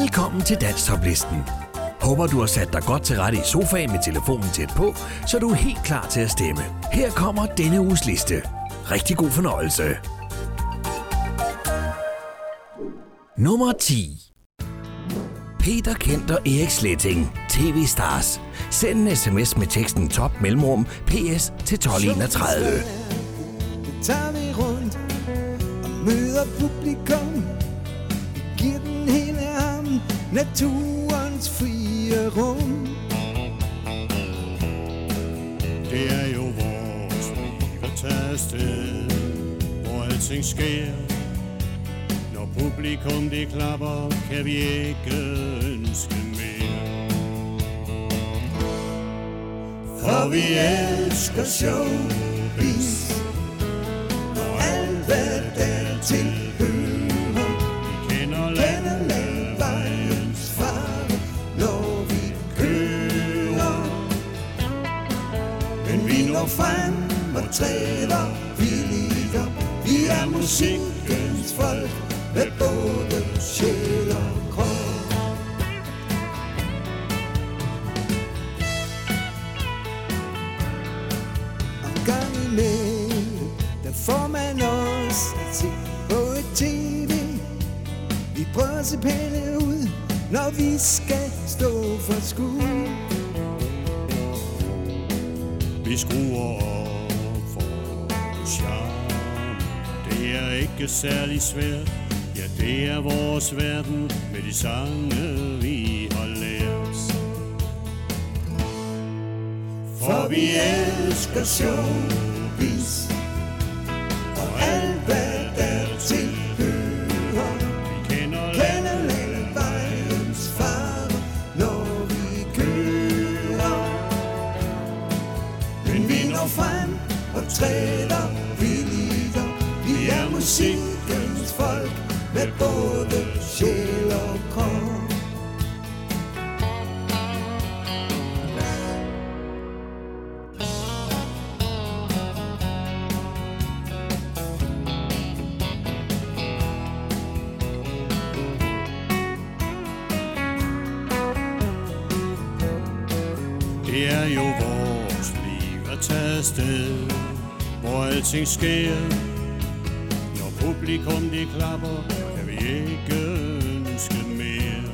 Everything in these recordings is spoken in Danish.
Velkommen til Danstoplisten. Håber du har sat dig godt til rette i sofaen med telefonen tæt på, så du er helt klar til at stemme. Her kommer denne uges liste. Rigtig god fornøjelse. Nummer 10 Peter Kent og Erik Sletting, TV Stars. Send en sms med teksten top mellemrum PS til 1231. Så tager vi rundt og møder publikum naturens frie rum. Det er jo vores liv at tage afsted, hvor alting sker. Når publikum det klapper, kan vi ikke ønske mere. For vi elsker showbiz og alt hvad der til træder vi op. Vi er musikkens folk med både sjæl og krop. Og gang imellem, der får man os at se på et tv. Vi prøver at se pæne ud, når vi skal stå for skud. Vi skruer ikke særlig svært. Ja, det er vores verden med de sange, vi har lært. For vi elsker sjov sker. Når publikum de klapper, kan vi ikke ønske mere.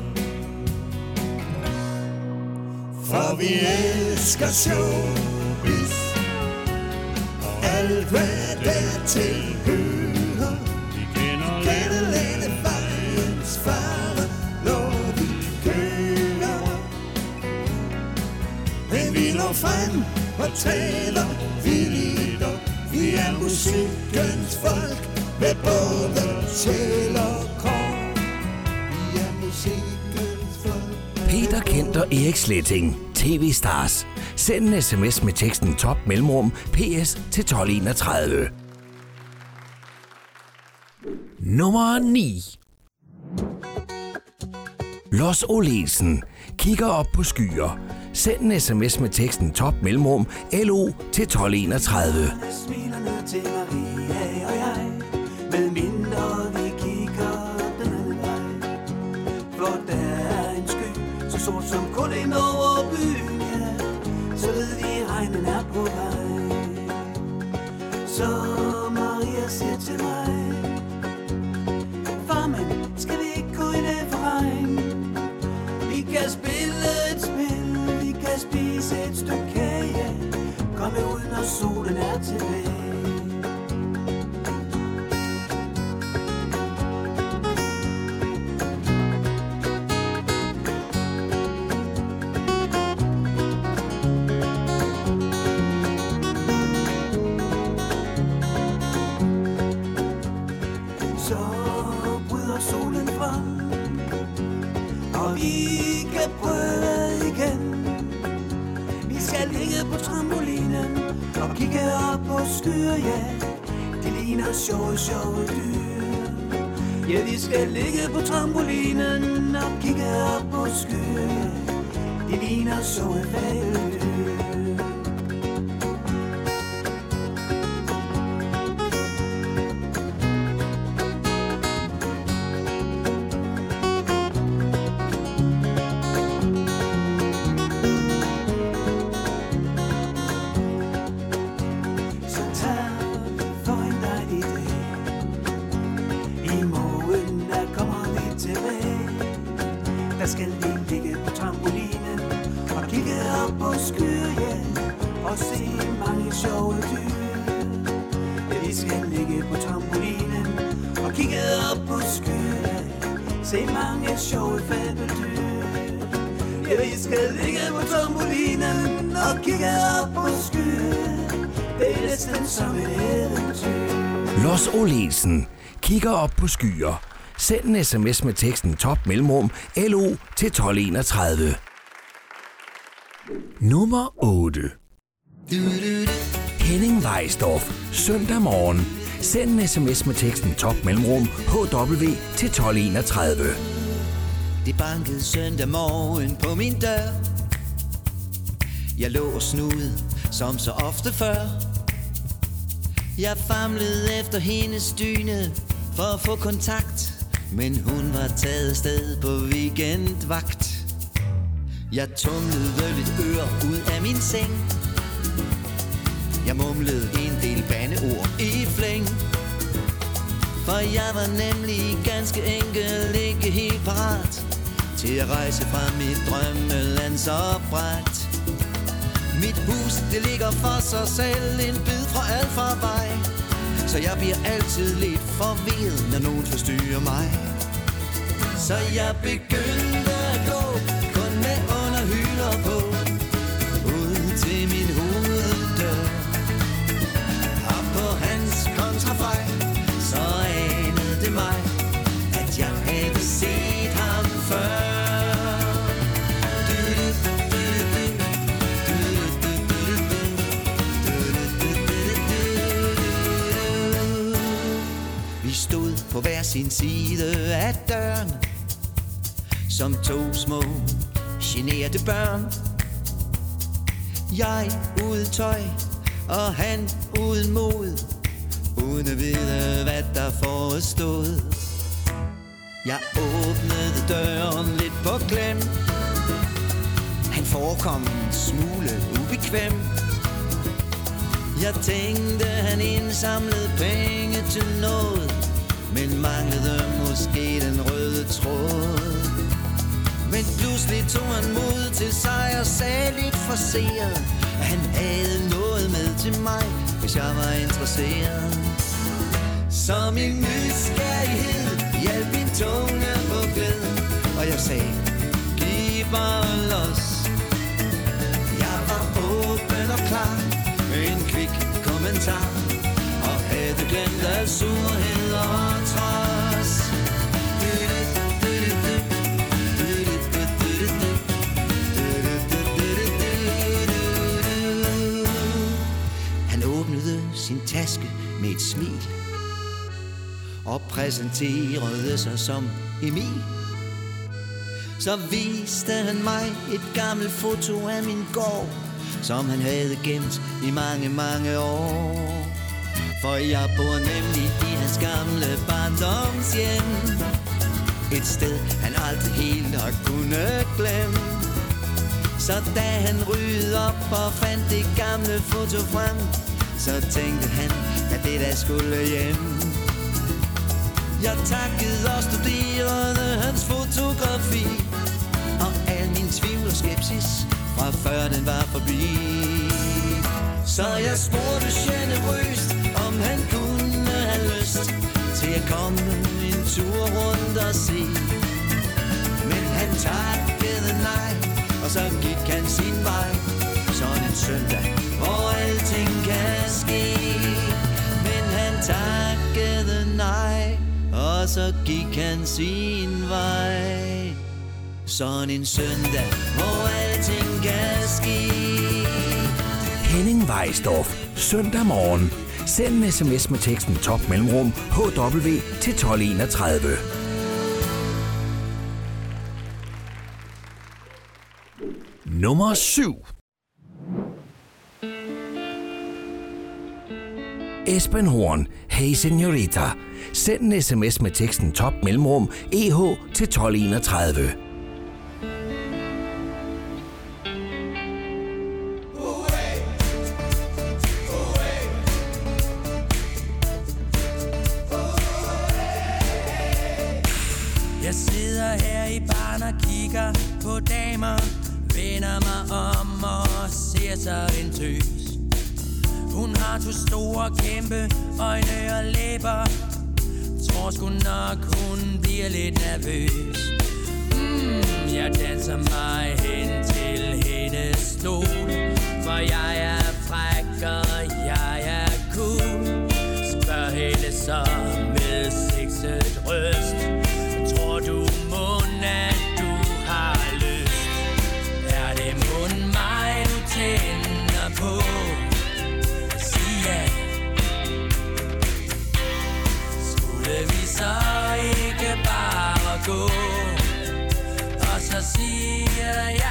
For vi elsker showbiz Og alt hvad der tilhører Vi kender Kender landet vejens farve Når vi kører Men vi når frem og taler vi er musikkens folk Med både sjæl og krop Vi er musikkens folk Peter Kent og Erik Sletting, TV Stars. Send en sms med teksten top mellemrum PS til 1231. Nummer 9 Los Olesen kigger op på skyer. Send en sms med teksten top mellemrum LO til 1231. Til Maria og jeg. Med mindre vi kigger den anden vej. For der er en sky Så sort som kun ind over byen ja. Så ved vi regnen er på vej. Så Maria siger til mig Farmen, skal vi ikke gå i det for regn? Vi kan spille et spil Vi kan spise et stykke kage. Kom ud, når solen er tilbage. Ikke kan prøve igen. Vi skal ligge på trampolinen Og kigge op på skyer, ja. Det ligner sjove, sjove dyr. Ja, vi skal ligge på trampolinen Og kigge op på skyer, ja Det ligner sjove dyr op på skyer. Send en sms med teksten top mellemrum LO til 1231. Nummer 8. Henning Weisdorf. Søndag morgen. Send en sms med teksten top mellemrum HW til 1231. Det bankede søndag morgen på min dør Jeg lå og snudede, som så ofte før Jeg famlede efter hendes dyne for at få kontakt. Men hun var taget sted på weekendvagt. Jeg tumlede lidt øre ud af min seng. Jeg mumlede en del bandeord i flæng. For jeg var nemlig ganske enkelt ikke helt parat Til at rejse fra mit drømmeland så bræt Mit hus, det ligger for sig selv en bid fra alfarvej så jeg bliver altid lidt forvirret, når nogen forstyrrer mig. Så jeg begynder hver sin side af døren Som to små generte børn. Jeg uden tøj, og han uden mod Uden at vide, hvad der forestod. Jeg åbnede døren lidt på klem. Han forekom en smule ubekvem. Jeg tænkte, han indsamlede penge til noget. Men manglede måske den røde tråd. Men pludselig tog han mod til sig og sagde lidt forseret At han havde noget med til mig, hvis jeg var interesseret. Så min nysgerrighed hjalp min tunge på glæd Og jeg sagde, giv bare los. Jeg var åben og klar med en kvik kommentar glemt al surhed og trods Han åbnede sin taske med et smil Og præsenterede sig som Emil. Så viste han mig et gammelt foto af min gård Som han havde gemt i mange, mange år. For jeg bor nemlig i hans gamle barndomshjem. Et sted han aldrig helt har kunnet glemme. Så da han rydde op og fandt det gamle foto frem Så tænkte han, at det der skulle hjem. Jeg takkede og studerede hans fotografi Og al min tvivl og skepsis fra før den var forbi. Så jeg spurgte generøst, om han kunne have lyst Til at komme en tur rundt og se Men han takkede nej og så gik han sin vej Sådan en søndag, hvor alting kan ske Men han takkede nej Og så gik han sin vej Sådan en søndag, hvor alting kan ske Henning Weisdorf. Søndag morgen. Send en sms med teksten top mellemrum HW til 1231. Nummer 7. Esben Horn. Hey Senorita. Send en sms med teksten top mellemrum EH til 1231. damer Vender mig om og ser sig en tøs Hun har to store kæmpe øjne og læber. Tror sgu nok hun bliver lidt nervøs. Mm, Jeg danser mig hen til hendes stol For jeg er fræk og jeg er cool. Spørg hende så med sexet røst. Og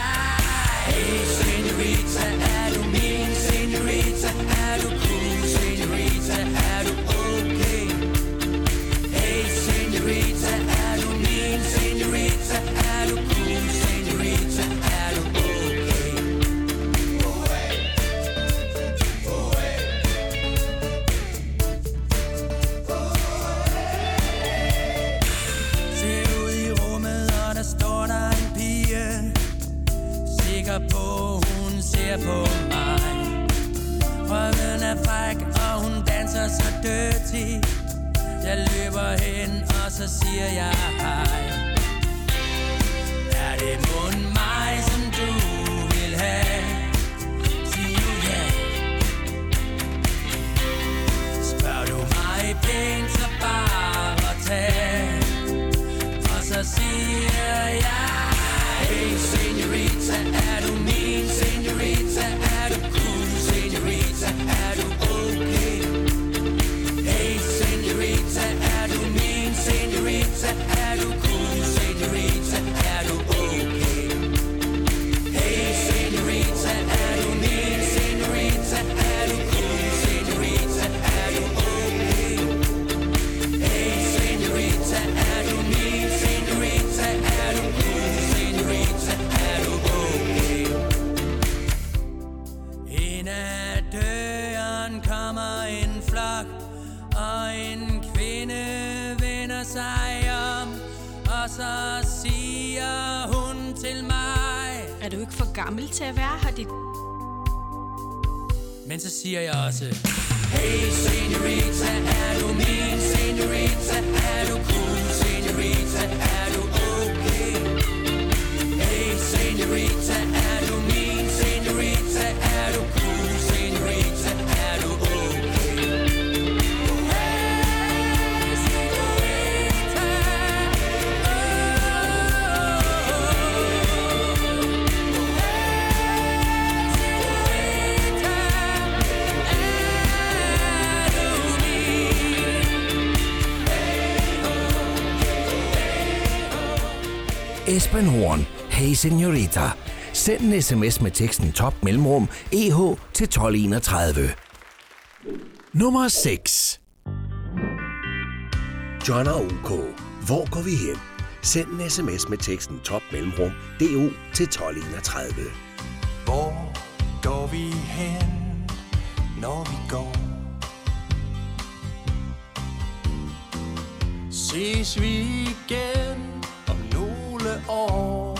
ser på mig Røven er fræk, og hun danser så dirty. Jeg løber hen, og så siger jeg hej. Er det mund mig, som du vil have? Sig nu ja. Spørger du mig pænt, så bare tag og så siger jeg Hey senorita, er du min gammel til at være her, dit... Men så siger jeg også Hey senorita, er du min? Senorita Er du cool? Senorita, er du okay? Hey senorita, er Esben Horn. Hey Senorita. Send en sms med teksten top mellemrum EH til 1231. Nummer 6. John og OK. Hvor går vi hen? Send en sms med teksten top mellemrum DO til 1231. Hvor går vi hen, når vi går? Ses vi igen om år?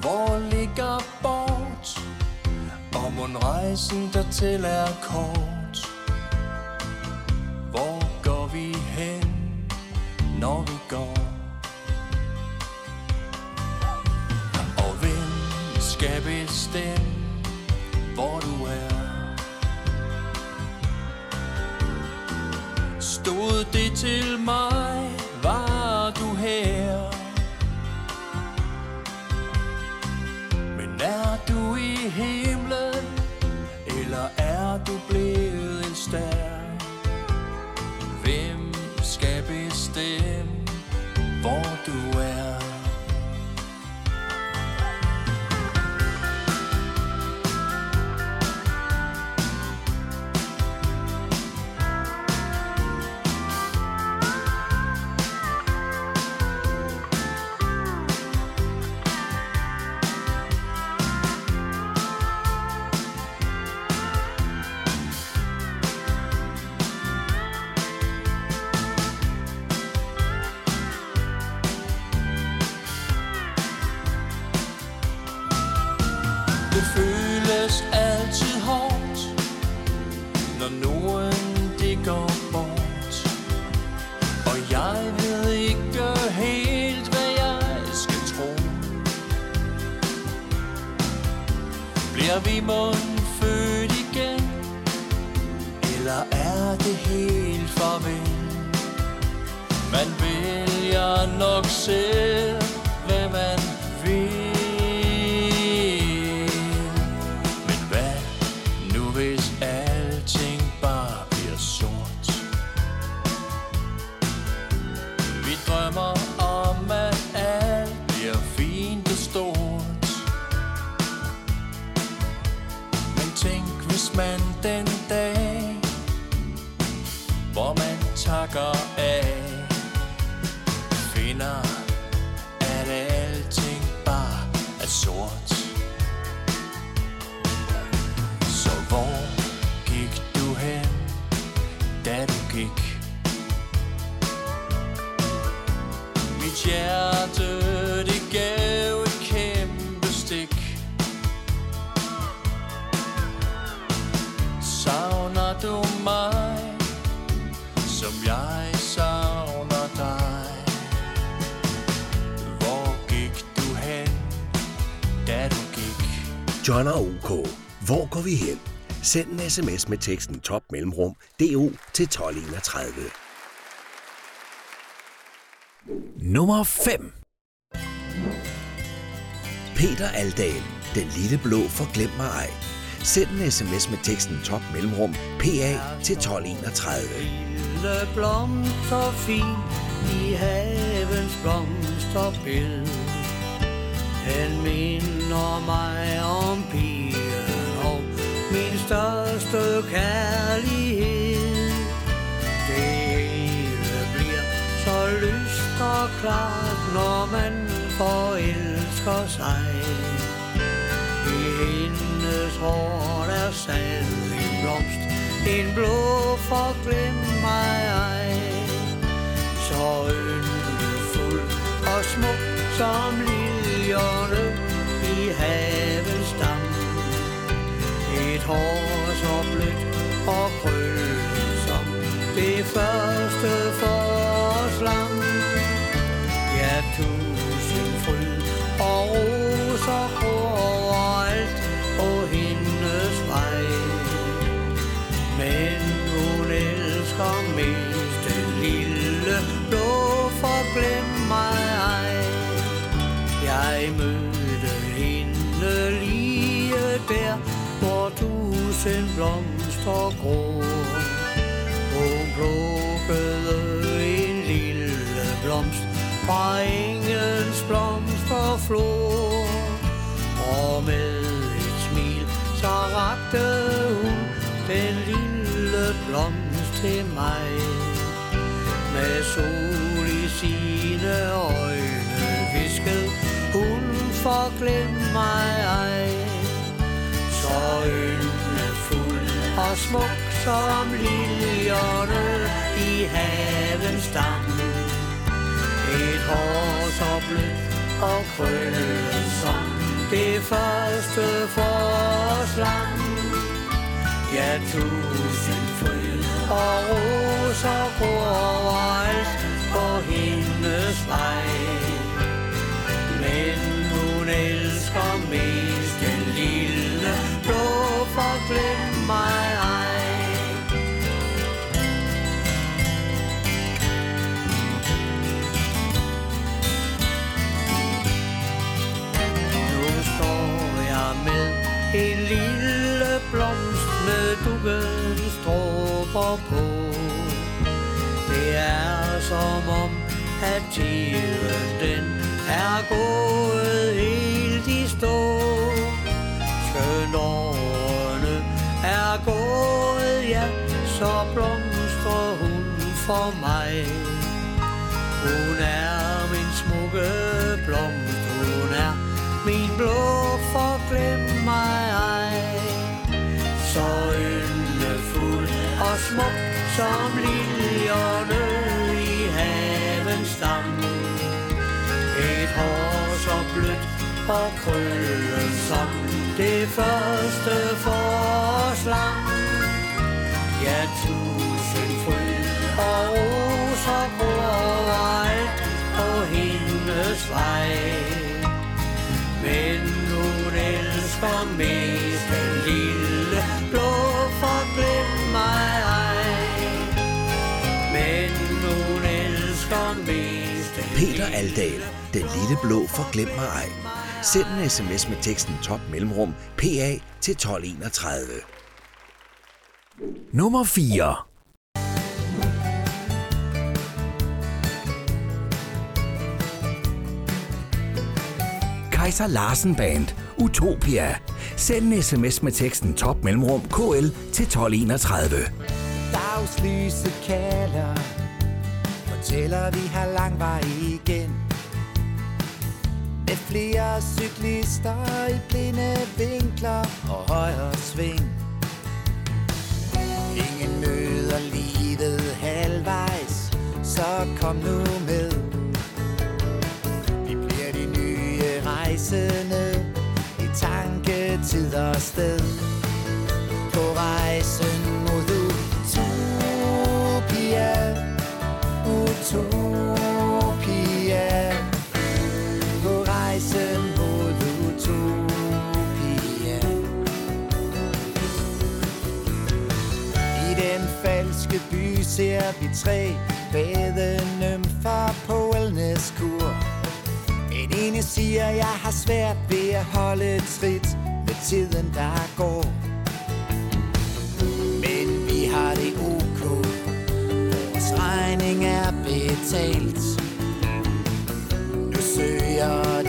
Hvor ligger bort? Og mon rejsen dertil er kort? Hvor går vi hen, når vi går? Og hvem skal bestemme, hvor du er? Stod det til mig, var du her? Men er du i himlen, eller er du blevet en stær? Gik? Mit hjerte, det gav et kæmpe stik. Savner du mig, som jeg savner dig? Hvor gik du hen, da du gik? John og OK. Hvor går vi hen? Send en sms med teksten top mellemrum DO til 1231. Nummer 5 Peter Aldal. Den lille blå forglem mig ej. Send en sms med teksten top mellemrum PA til 1231. Lille blomster fin i havens blomsterbed. Den minder mig om pigen min største kærlighed. Det hele bliver så lyst og klart, når man forelsker sig. I hendes hår er sand en blomst, en blå forglem mig ej. Så yndefuld og smuk som liljerne i havens mit hår så blødt og krøllet som det første tusind blomster grå Hun plukkede en lille blomst fra engens blomsterflor. Og med et smil, så rakte hun den lille blomst til mig. Med sol i sine øjne viskede hun forglem mig ej. Så øl og smuk som liljerne i havens dam. Et hår så blødt og krøllet som det første forårslam. Ja, tusind fryd og roser gror overalt på hendes vej. Men hun elsker mest den lille blå forglem med dukkens på. Det er som om, at tiden den er gået helt i stå. Skøn årene er gået, ja, så blomstrer hun for mig. Hun er min smukke blomst, hun er min blå forglem og smuk som liljerne i havens dam. Et hår så blødt og krøllet som det første forårslam. Ja, tusind fryd og roser gror alt på hendes vej. Men hun elsker mig Peter Aldal, den lille blå for Glem mig ej. Send en sms med teksten top mellemrum PA til 1231. Nummer 4. Kaiser Larsen Band, Utopia. Send en sms med teksten top mellemrum KL til 1231. Dagslyset kalder Fortæller vi har lang vej igen. Med flere cyklister i blinde vinkler og højre sving. Ingen møder livet halvvejs Så kom nu med. Vi bliver de nye rejsende I tanke, tid og sted. På rejse Utopia. På rejsen mod utopia. I den falske by ser vi tre badenymfer på wellnesskur. En ene siger, jeg har svært ved at holde trit med tiden, der går. Betalt Nu søger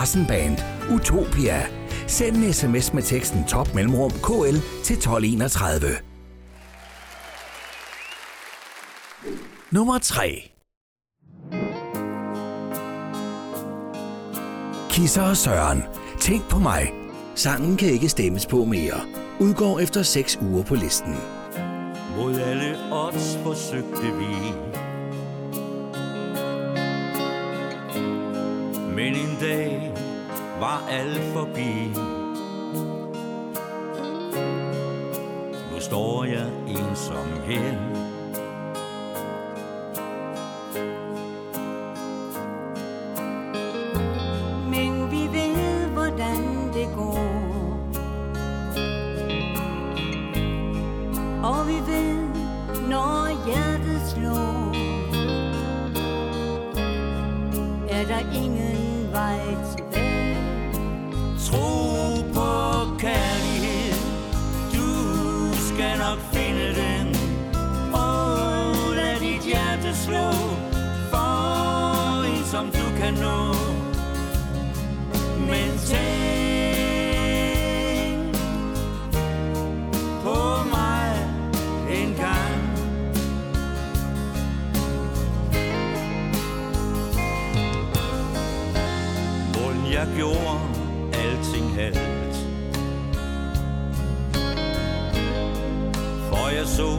Larsen Band, Utopia. Send en sms med teksten top mellemrum KL til 1231. Nummer 3. Kisser og Søren. Tænk på mig. Sangen kan ikke stemmes på mere. Udgår efter 6 uger på listen. Mod alle odds forsøgte vi Men en dag var alt forbi. Nu står jeg ensom her. Jeg så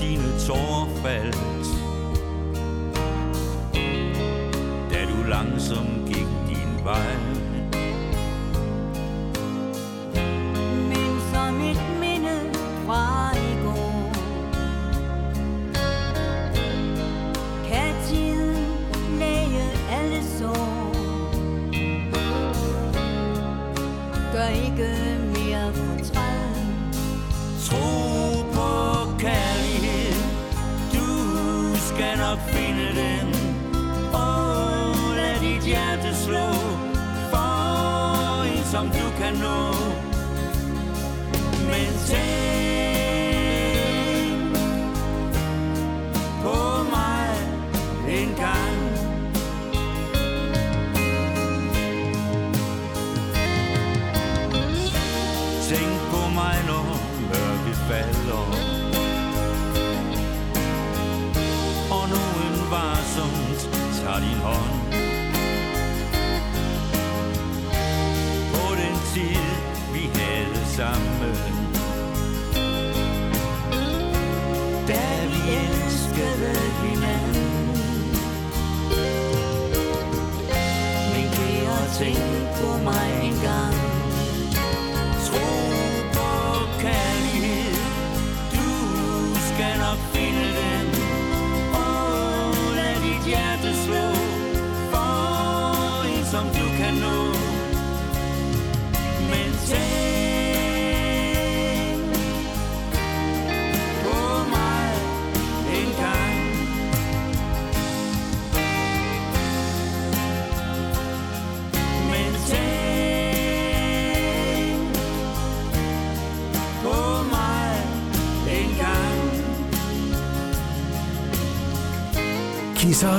dine tårer faldt Da du langsomt gik din vej som sammen. Da vi elskede hinanden. Men kære, tænk på mig en gang. Tro på kærlighed. Du skal nok finde den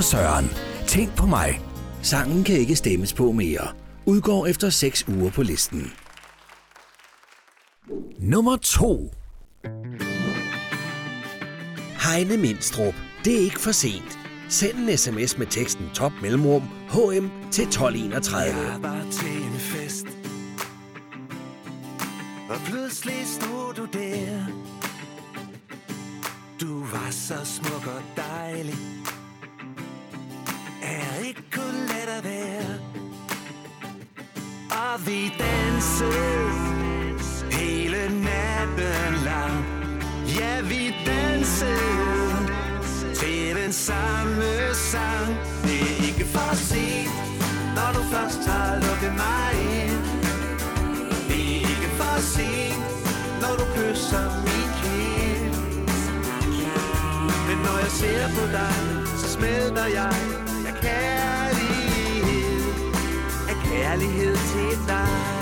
Kisser og Søren. Tænk på mig. Sangen kan ikke stemmes på mere. Udgår efter 6 uger på listen. Nummer 2. Heine Mindstrup. Det er ikke for sent. Send en sms med teksten top mellemrum HM til 1231. Jeg var til en fest Og pludselig stod du der Du var så smuk og dejlig jeg ikke kun let at være. Og vi dansede hele natten lang. Ja, vi dansede til den samme sang. Det er ikke for sent, når du først har lukket mig ind. Det er ikke for sent, når du kysser min kind Men når jeg ser på dig, så smelter jeg kærlighed. Af kærlighed til dig.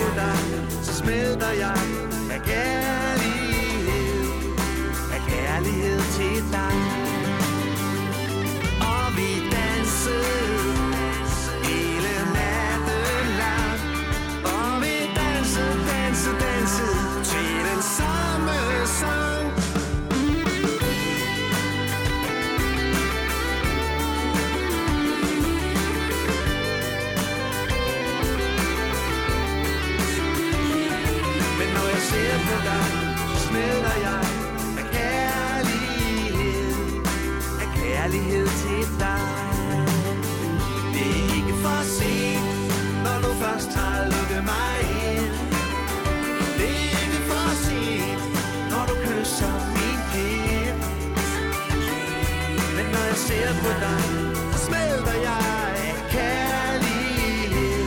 På dig, så smelter jeg kærlighed til dig. Det er ikke for sent, når du først har lukket mig ind. Det er ikke for sent, når du kysser min kind Men når jeg ser på dig, smelter jeg af kærlighed.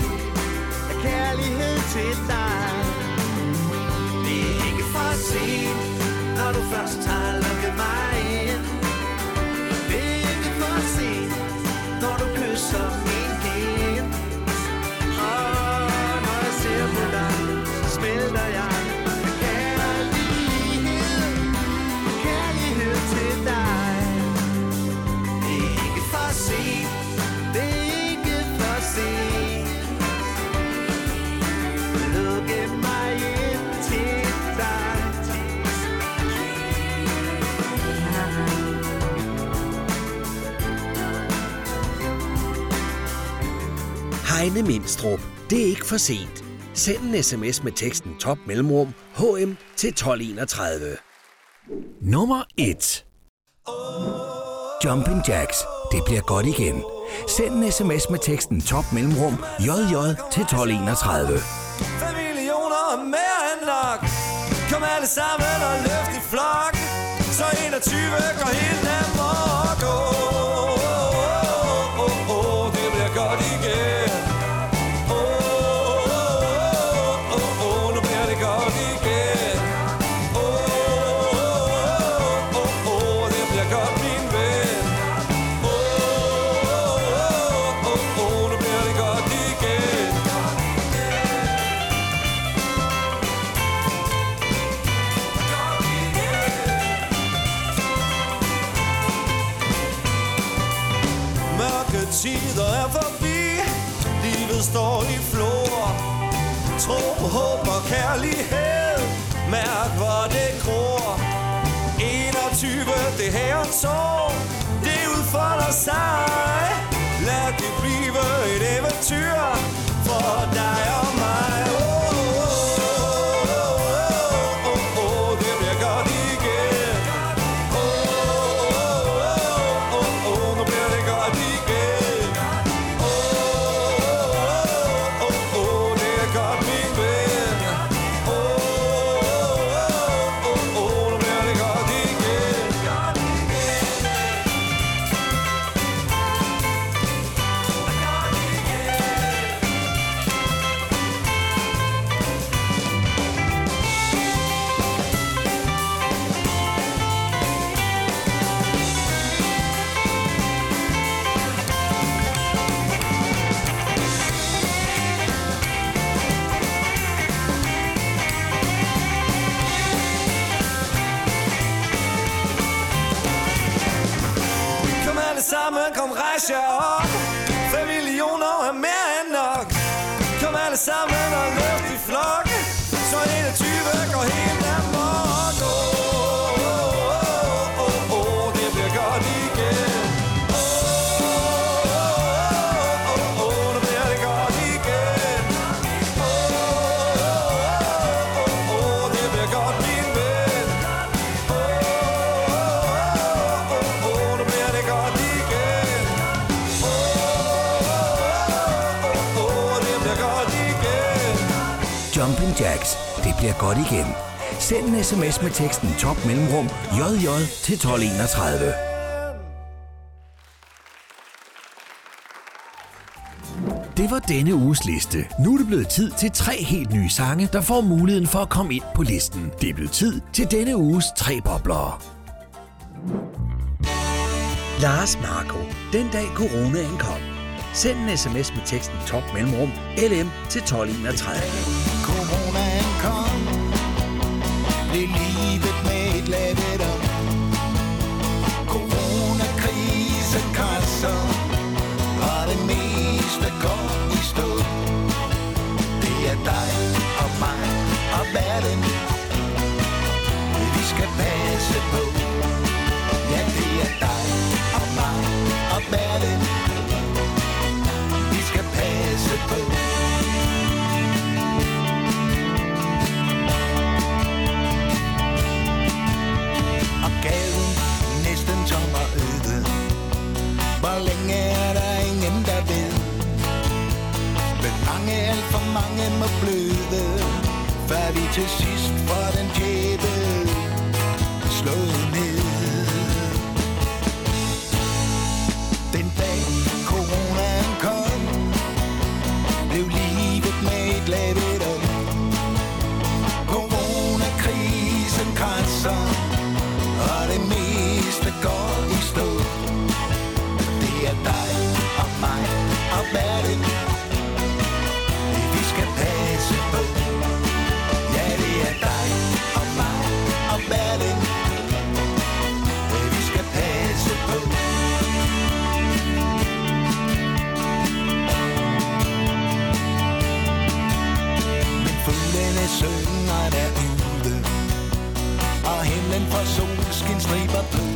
Af kærlighed til dig. Det er ikke for sent, når du først har Heine Mindstrup. Det er ikke for sent. Send en sms med teksten top mellemrum HM til 1231. Nummer 1. Jumping Jacks. Det bliver godt igen. Send en sms med teksten top mellemrum JJ til 1231. 5 millioner mere end nok. Kom alle sammen og løft i flok. Så 21 går helt ned. nossa. bliver godt igen. Send en sms med teksten top mellemrum jj til 1231. Det var denne uges liste. Nu er det blevet tid til tre helt nye sange, der får muligheden for at komme ind på listen. Det er blevet tid til denne uges tre bobler. Lars Marco. Den dag coronaen kom. Send en sms med teksten top mellemrum lm til 1231. to she's en for solskinstriber blød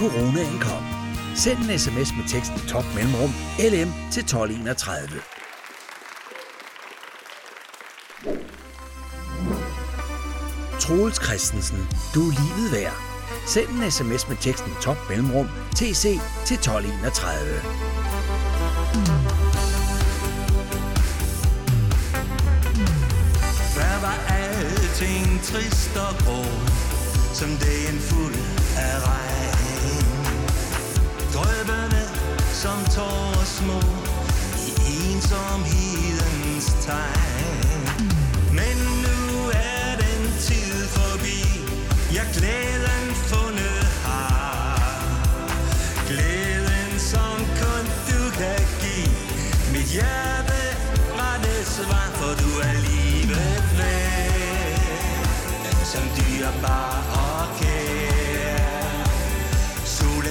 coronaen kom. Send en sms med teksten top mellemrum LM til 1231. Troels Christensen. Du er livet værd. Send en sms med teksten top mellemrum TC til 1231. Før var alting trist og grå Som dagen fuld af regn som tårer små I ensomhedens tegn. Men nu er den tid forbi. Jeg glæden fundet har. Glæden som kun du kan give. Mit hjerte var det svar For du er livet værd. Som dyrbar og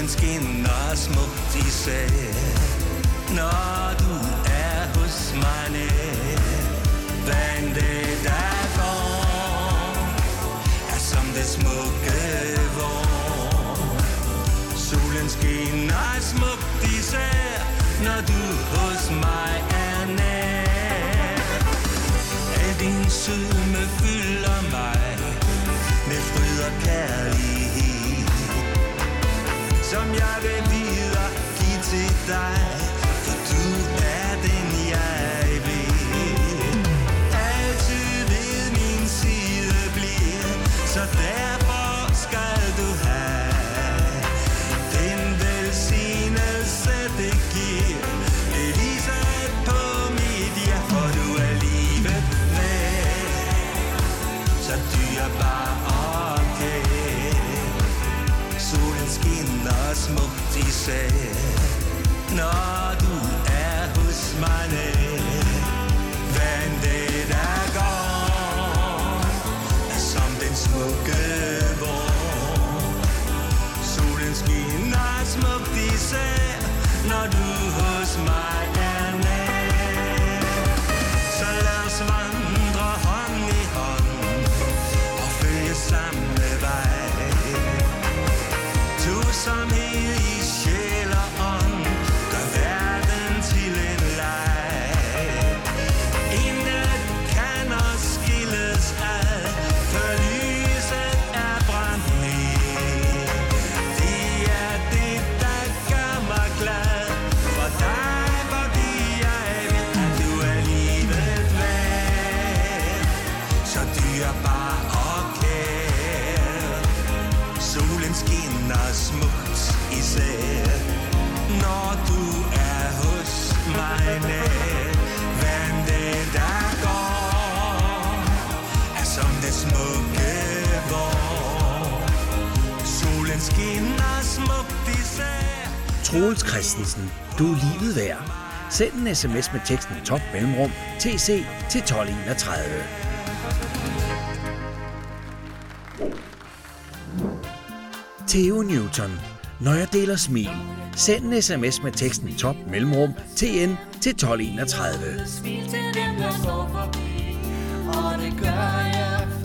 Solen skinner smukt i især Når du er hos mig nær Hvad end det der går Er som det smukke vår. Solen skinner smukt i især Når du hos mig er nær. Er din sødme Som jeg vil videre give til dig. Solen skinner smukt især Troels Christensen. Du er livet værd. Send en sms med teksten top mellemrum TC til 1231. Theo Newton. Når jeg deler smil. Send en sms med teksten top mellemrum TN til 1231. Smil til dem, der går forbi Og det gør jeg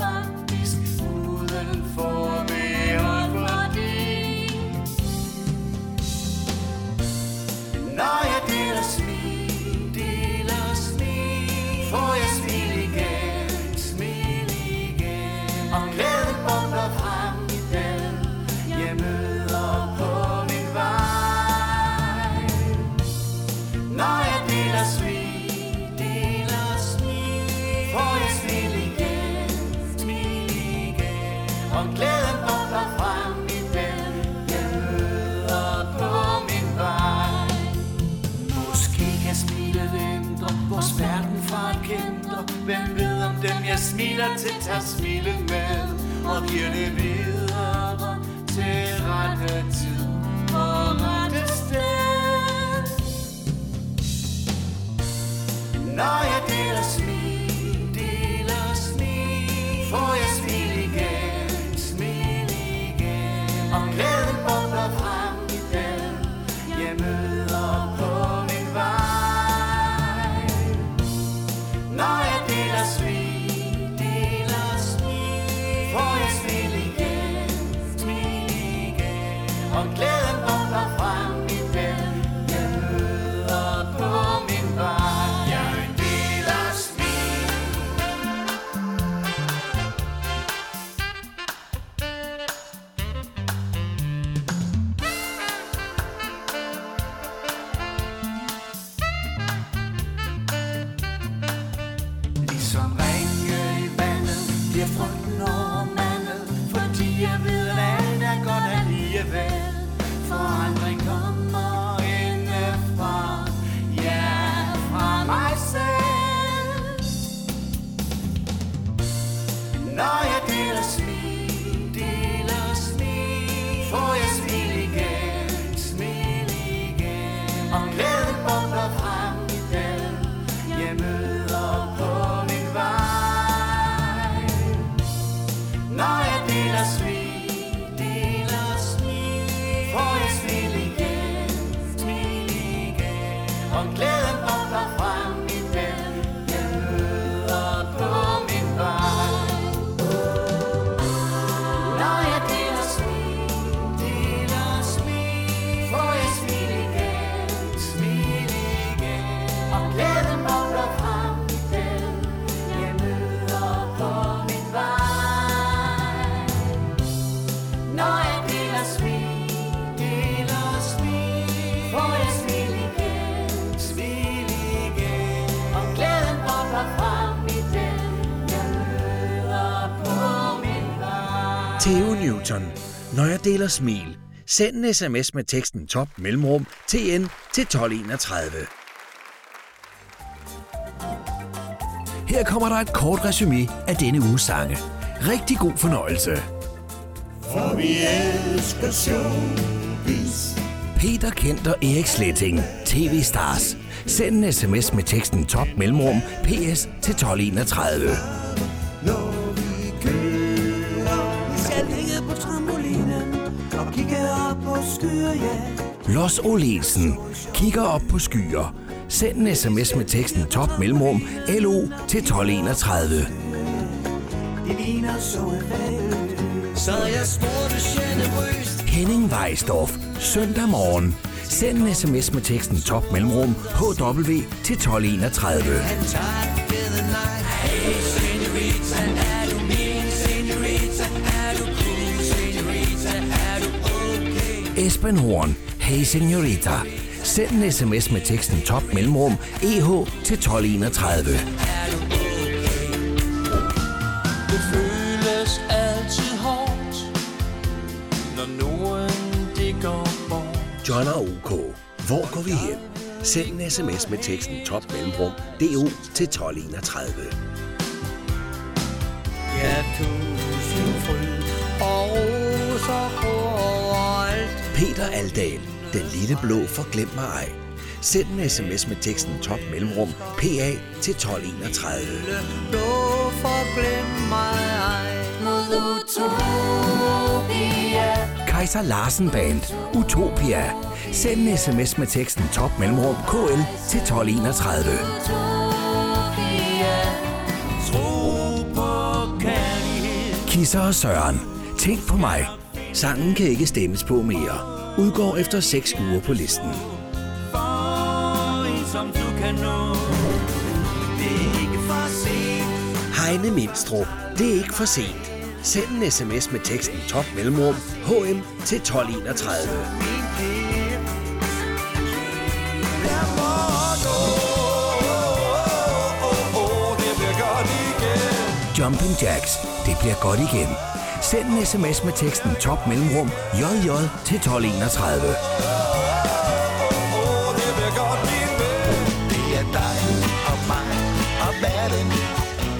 smiler til tager smile med Og giver det videre til rette tid og rette sted. Når jeg deler smil, deler smil. Send en sms med teksten top mellemrum TN til 1231. Her kommer der et kort resume af denne uges sange. Rigtig god fornøjelse. For vi elsker showbiz. Peter Kent og Erik Sletting. TV Stars. Send en sms med teksten top mellemrum PS til 1231. Los Olesen. Kigger op på skyer. Send en sms med teksten top mellemrum LO til 1231. Det ligner så. Så jeg spurgte generøst Henning Weisdorf. Søndag morgen. Send en sms med teksten top mellemrum HW til 1231. Han takkede nej Hey, senorita, er du min senorita? Er du cool, senorita? Er du okay? Esben Horn. Hey Senorita. Send en sms med teksten top mellemrum EH til 1231. Det føles altid hårdt Når nogen det går bort John og OK. Hvor går vi hen? Send en sms med teksten top mellemrum DO til 1231. Ja, tusind fryd og på overalt Peter Aldal. Den lille blå forglem mig ej. Send en sms med teksten top mellemrum PA til 1231. Blå forglem mig ej Mod utopia Kaiser Larsen Band. Utopia. Send en sms med teksten top mellemrum KL til 1231. Utopia Tro på kærlighed Kisser og Søren. Tænk på mig. Sangen kan ikke stemmes på mere. Udgår efter 6 uger på listen. For som du kan nå Det ikke for sent Heine Mindstrup. Det er ikke for sent. Send en sms med teksten top mellemrum HM til 1231. Jumping Jacks. Det bliver godt igen. Send en sms med teksten top mellemrum JJ til 1231. Oh, det bliver godt, min ven. Det er dig og mig og verden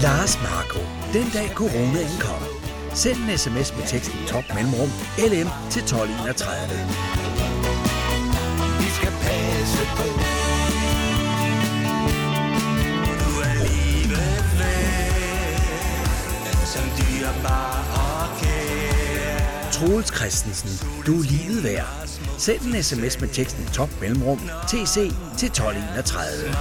Lars Marco. Den dag coronaen kommer. Send en sms med teksten top mellemrum LM til 1231. Vi skal passe på. Er som dyrebar. Troels Christensen. Du er livet værd. Send en sms med teksten top mellemrum TC til 1231.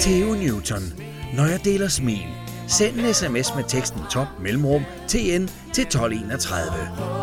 Theo Newton. Når jeg deler smil. Send en sms med teksten top mellemrum TN til 1231.